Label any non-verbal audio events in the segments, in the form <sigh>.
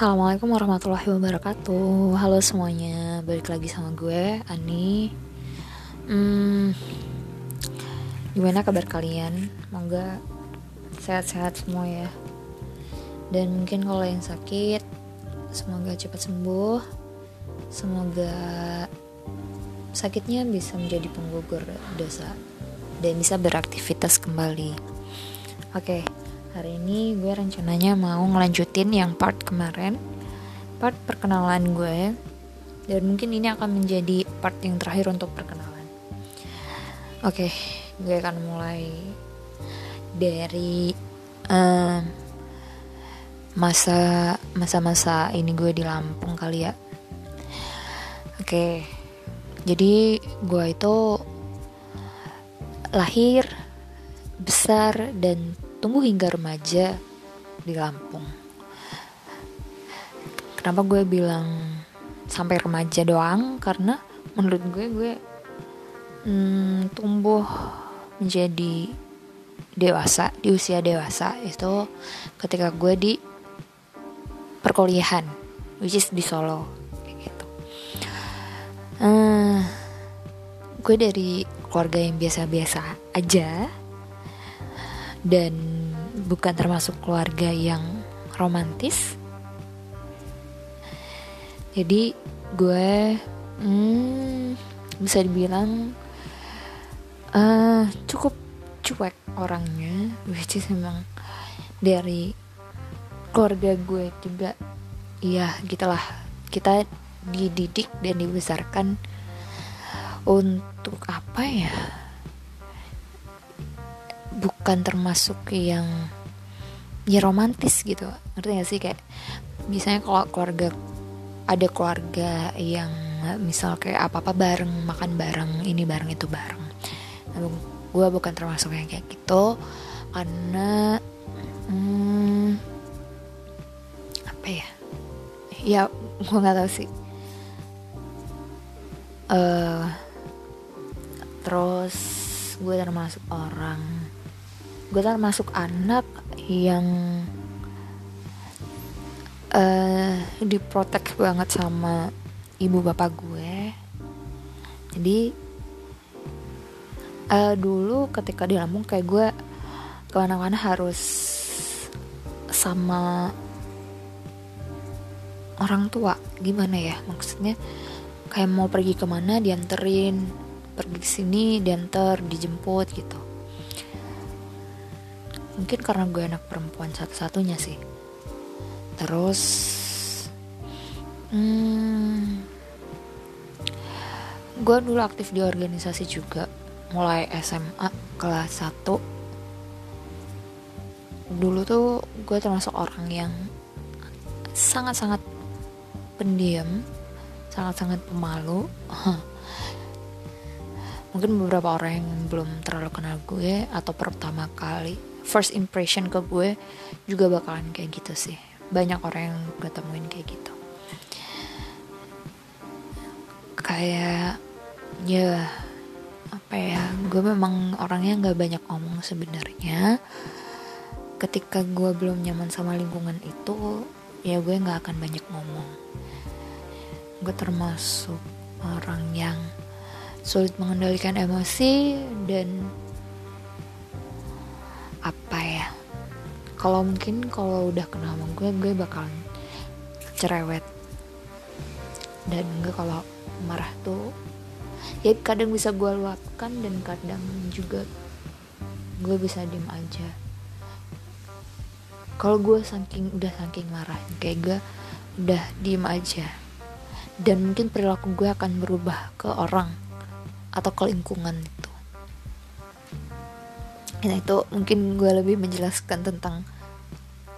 Assalamualaikum warahmatullahi wabarakatuh. Halo semuanya, balik lagi sama gue, Ani. Hmm, Gimana kabar kalian? Semoga sehat-sehat semua ya. Dan mungkin kalau yang sakit Semoga cepat sembuh. Semoga sakitnya bisa menjadi penggugur dosa Dan bisa beraktivitas kembali. Oke, okay Hari ini gue rencananya mau ngelanjutin yang part kemarin Part perkenalan gue Dan mungkin ini akan menjadi part yang terakhir untuk perkenalan Oke, okay, gue akan mulai dari masa masa-masa ini gue di Lampung kali ya. Oke, okay, jadi gue itu lahir, besar dan tumbuh hingga remaja di Lampung. Kenapa gue bilang sampai remaja doang? Karena menurut gue gue hmm, tumbuh menjadi dewasa di usia dewasa itu ketika gue di perkuliahan, which is di Solo, kayak gitu. Uh, gue dari keluarga yang biasa-biasa aja dan bukan termasuk keluarga yang romantis. Jadi gue hmm, bisa dibilang uh, cukup cuek orangnya. Which is memang dari keluarga gue juga iya gitulah. Kita dididik dan dibesarkan untuk apa ya bukan termasuk yang ya romantis gitu. Ngerti gak sih? Kayak misalnya kalau keluarga ada keluarga yang misal kayak apa apa bareng makan bareng ini bareng itu bareng. Nah, gue bukan termasuk yang kayak gitu karena hmm, apa ya? Ya gue nggak tahu sih. Uh, terus gue termasuk orang gue termasuk anak yang uh, diprotek banget sama ibu bapak gue. Jadi uh, dulu ketika di Lampung kayak gue ke mana-mana harus sama orang tua. Gimana ya? Maksudnya kayak mau pergi ke mana dianterin pergi sini diantar dijemput gitu mungkin karena gue anak perempuan satu-satunya sih. Terus hmm, gue dulu aktif di organisasi juga. Mulai SMA kelas 1 dulu tuh gue termasuk orang yang sangat-sangat pendiam sangat-sangat pemalu. <laughs> Mungkin beberapa orang yang belum terlalu kenal gue atau pertama kali first impression ke gue juga bakalan kayak gitu sih. Banyak orang yang gue temuin kayak gitu. Kayak ya apa ya gue memang orangnya nggak banyak ngomong sebenarnya. Ketika gue belum nyaman sama lingkungan itu ya gue nggak akan banyak ngomong. Gue termasuk orang yang sulit mengendalikan emosi dan kalau mungkin kalau udah kenal sama gue gue bakalan cerewet. Dan gue kalau marah tuh ya kadang bisa gue luapkan dan kadang juga gue bisa diem aja. Kalau gue saking udah saking marah kayak gue udah diem aja. Dan mungkin perilaku gue akan berubah ke orang atau ke lingkungan Nah itu mungkin gue lebih menjelaskan tentang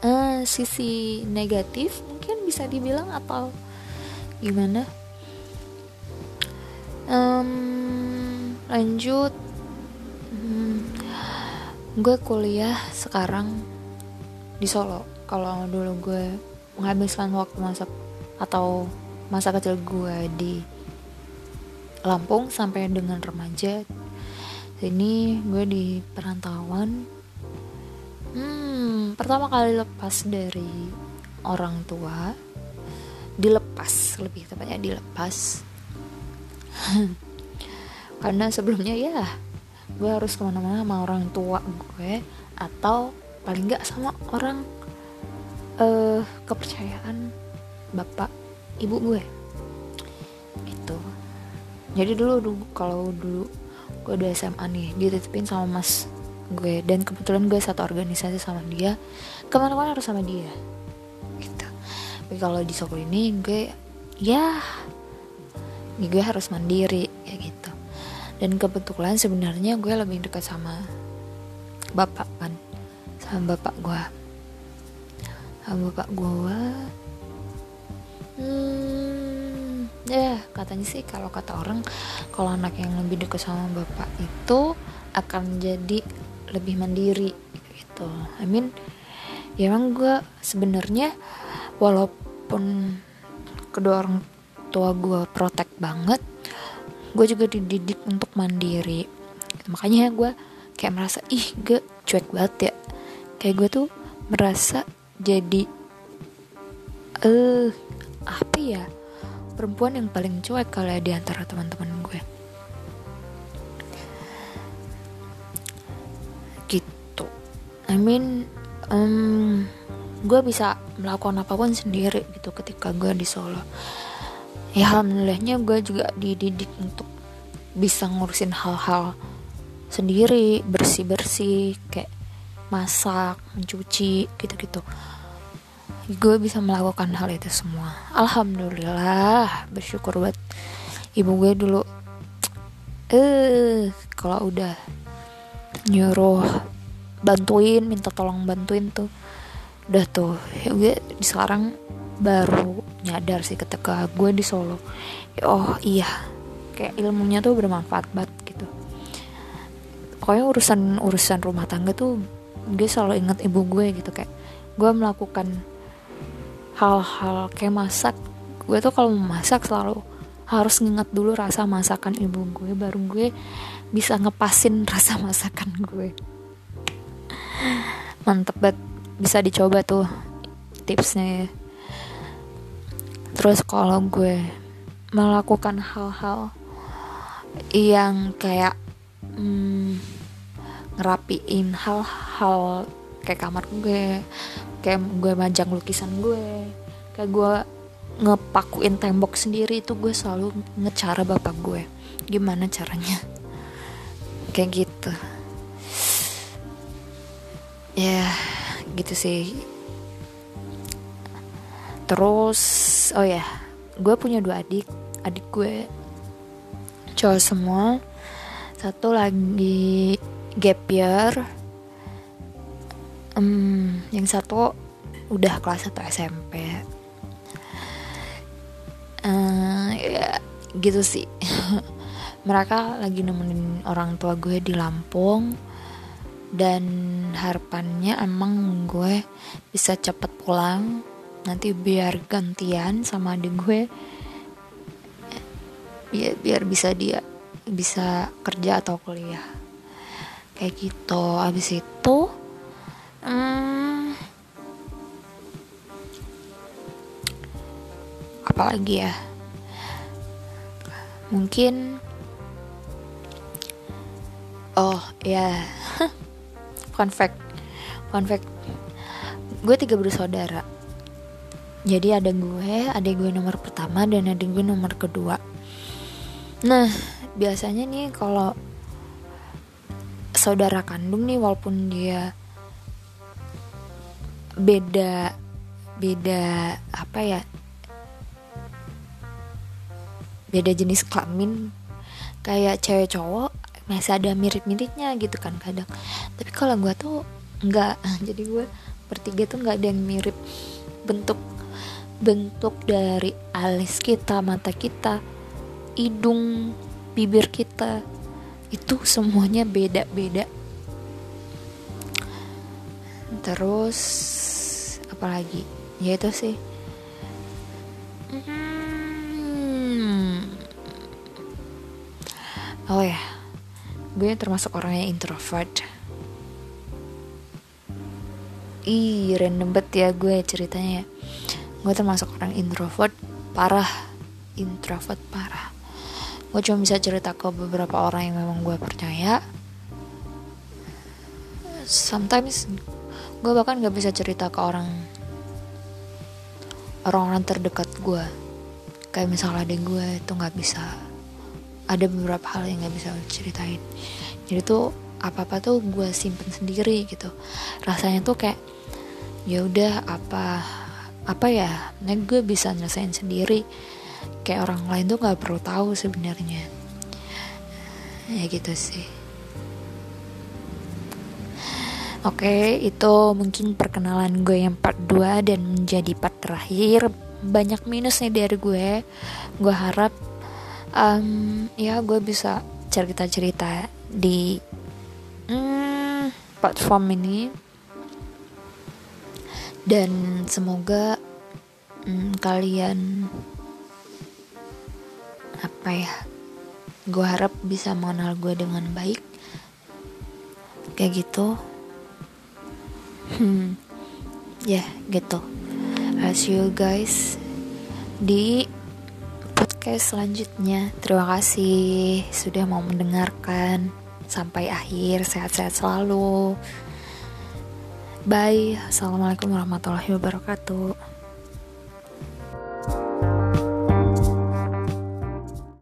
uh, sisi negatif mungkin bisa dibilang atau gimana? Um, lanjut, hmm, gue kuliah sekarang di Solo. Kalau dulu gue menghabiskan waktu masa atau masa kecil gue di Lampung sampai dengan remaja ini gue di perantauan. Hmm pertama kali lepas dari orang tua. Dilepas lebih tepatnya dilepas. <laughs> Karena sebelumnya ya gue harus ke mana-mana sama orang tua gue atau paling nggak sama orang uh, kepercayaan bapak ibu gue. Gitu. Jadi dulu dulu kalau dulu gue udah SMA nih dititipin sama mas gue. Dan kebetulan gue satu organisasi sama dia. Ke mana-mana harus sama dia. Gitu. Tapi kalau di sekolah ini gue ya gue harus mandiri kayak gitu. Dan kebetulan sebenarnya gue lebih dekat sama bapak kan sama bapak gue sama bapak gue hmm, ya katanya sih kalau kata orang kalau anak yang lebih dekat sama bapak itu akan jadi lebih mandiri gitu. I mean ya emang gue sebenarnya walaupun kedua orang tua gue protek banget gue juga dididik untuk mandiri. Makanya gue kayak merasa ih gue cuek banget ya. Kayak gue tuh merasa jadi eh uh, apa ya perempuan yang paling cuek kalau di antara teman-teman gue. Gitu. I mean um, gue bisa melakukan apa pun sendiri gitu ketika gue di Solo. Ya alhamdulillahnya gue juga dididik untuk bisa ngurusin hal-hal sendiri bersih-bersih kayak masak mencuci gitu-gitu gue bisa melakukan hal itu semua. Alhamdulillah bersyukur buat ibu gue dulu. Eh kalau udah nyuruh bantuin minta tolong bantuin tuh udah tuh. Ya gue sekarang baru nyadar sih ketika gue di Solo. Oh iya kayak ilmunya tuh bermanfaat banget gitu. Pokoknya urusan urusan rumah tangga tuh gue selalu ingat ibu gue gitu kayak gue melakukan hal-hal kayak masak. Gue tuh kalau masak selalu harus nginget dulu rasa masakan ibu gue baru gue bisa ngepasin <laughs> rasa masakan gue. Mantep banget bisa dicoba tuh tipsnya ya. Terus kalau gue melakukan hal-hal yang kayak hmm, ngerapiin hal-hal kayak kamar gue kayak gue majang lukisan gue. Kayak gue ngepakuin tembok sendiri itu gue selalu ngecara bapak gue. Gimana caranya? <laughs> Kayak gitu. Ya gitu sih. Terus oh ya gue punya dua adik. Adik gue cowok semua. Satu lagi gap year um, yang satu udah kelas 1 SMP uh, eh, ya gitu sih. <laughs> Mereka lagi nemenin orang tua gue di Lampung. Dan harapannya emang gue bisa cepet pulang. Nanti biar gantian sama adik gue. Biar biar bisa dia bisa kerja atau kuliah. Kayak gitu. Abis itu apa lagi ya? Mungkin oh ya. Yeah. <laughs> fun fact fun fact. Gue tiga bersaudara. Jadi ada gue ada gue nomor pertama dan ada gue nomor kedua. Nah biasanya nih kalau saudara kandung nih walaupun dia beda beda apa ya beda jenis kelamin kayak cewek cowok masih ada mirip-miripnya gitu kan kadang tapi kalau gue tuh nggak <laughs> jadi gue bertiga tuh nggak ada yang mirip bentuk bentuk dari alis kita, mata kita, hidung, bibir kita itu semuanya beda-beda. Terus apalagi? Ya itu sih. Hmm. Oh ya, gue termasuk orang yang introvert. Ih, random banget ya gue ceritanya. gue termasuk orang introvert parah. Introvert parah. Gue cuma bisa cerita ke beberapa orang yang memang gue percaya. Sometimes gue bahkan gak bisa cerita ke orang orang-orang terdekat gue. Kayak misalnya adik gue itu nggak bisa ada beberapa hal yang nggak bisa ceritain. Jadi tuh apa apa tuh gue simpen sendiri gitu. Rasanya tuh kayak ya udah apa apa ya nah gue bisa nyelesain sendiri. Kayak orang lain tuh nggak perlu tahu sebenarnya. Ya gitu sih. Oke, itu mungkin perkenalan gue yang part 2 dan menjadi part terakhir. Banyak minusnya dari gue. Gue harap um, ya gue bisa cerita-cerita di um, platform ini. Dan semoga um, kalian apa ya? Gue harap bisa mengenal gue dengan baik. Kayak gitu hmm ya yeah, gitu I'll see you guys di podcast selanjutnya. Terima kasih sudah mau mendengarkan. Sampai akhir sehat-sehat selalu. Bye. Assalamualaikum warahmatullahi wabarakatuh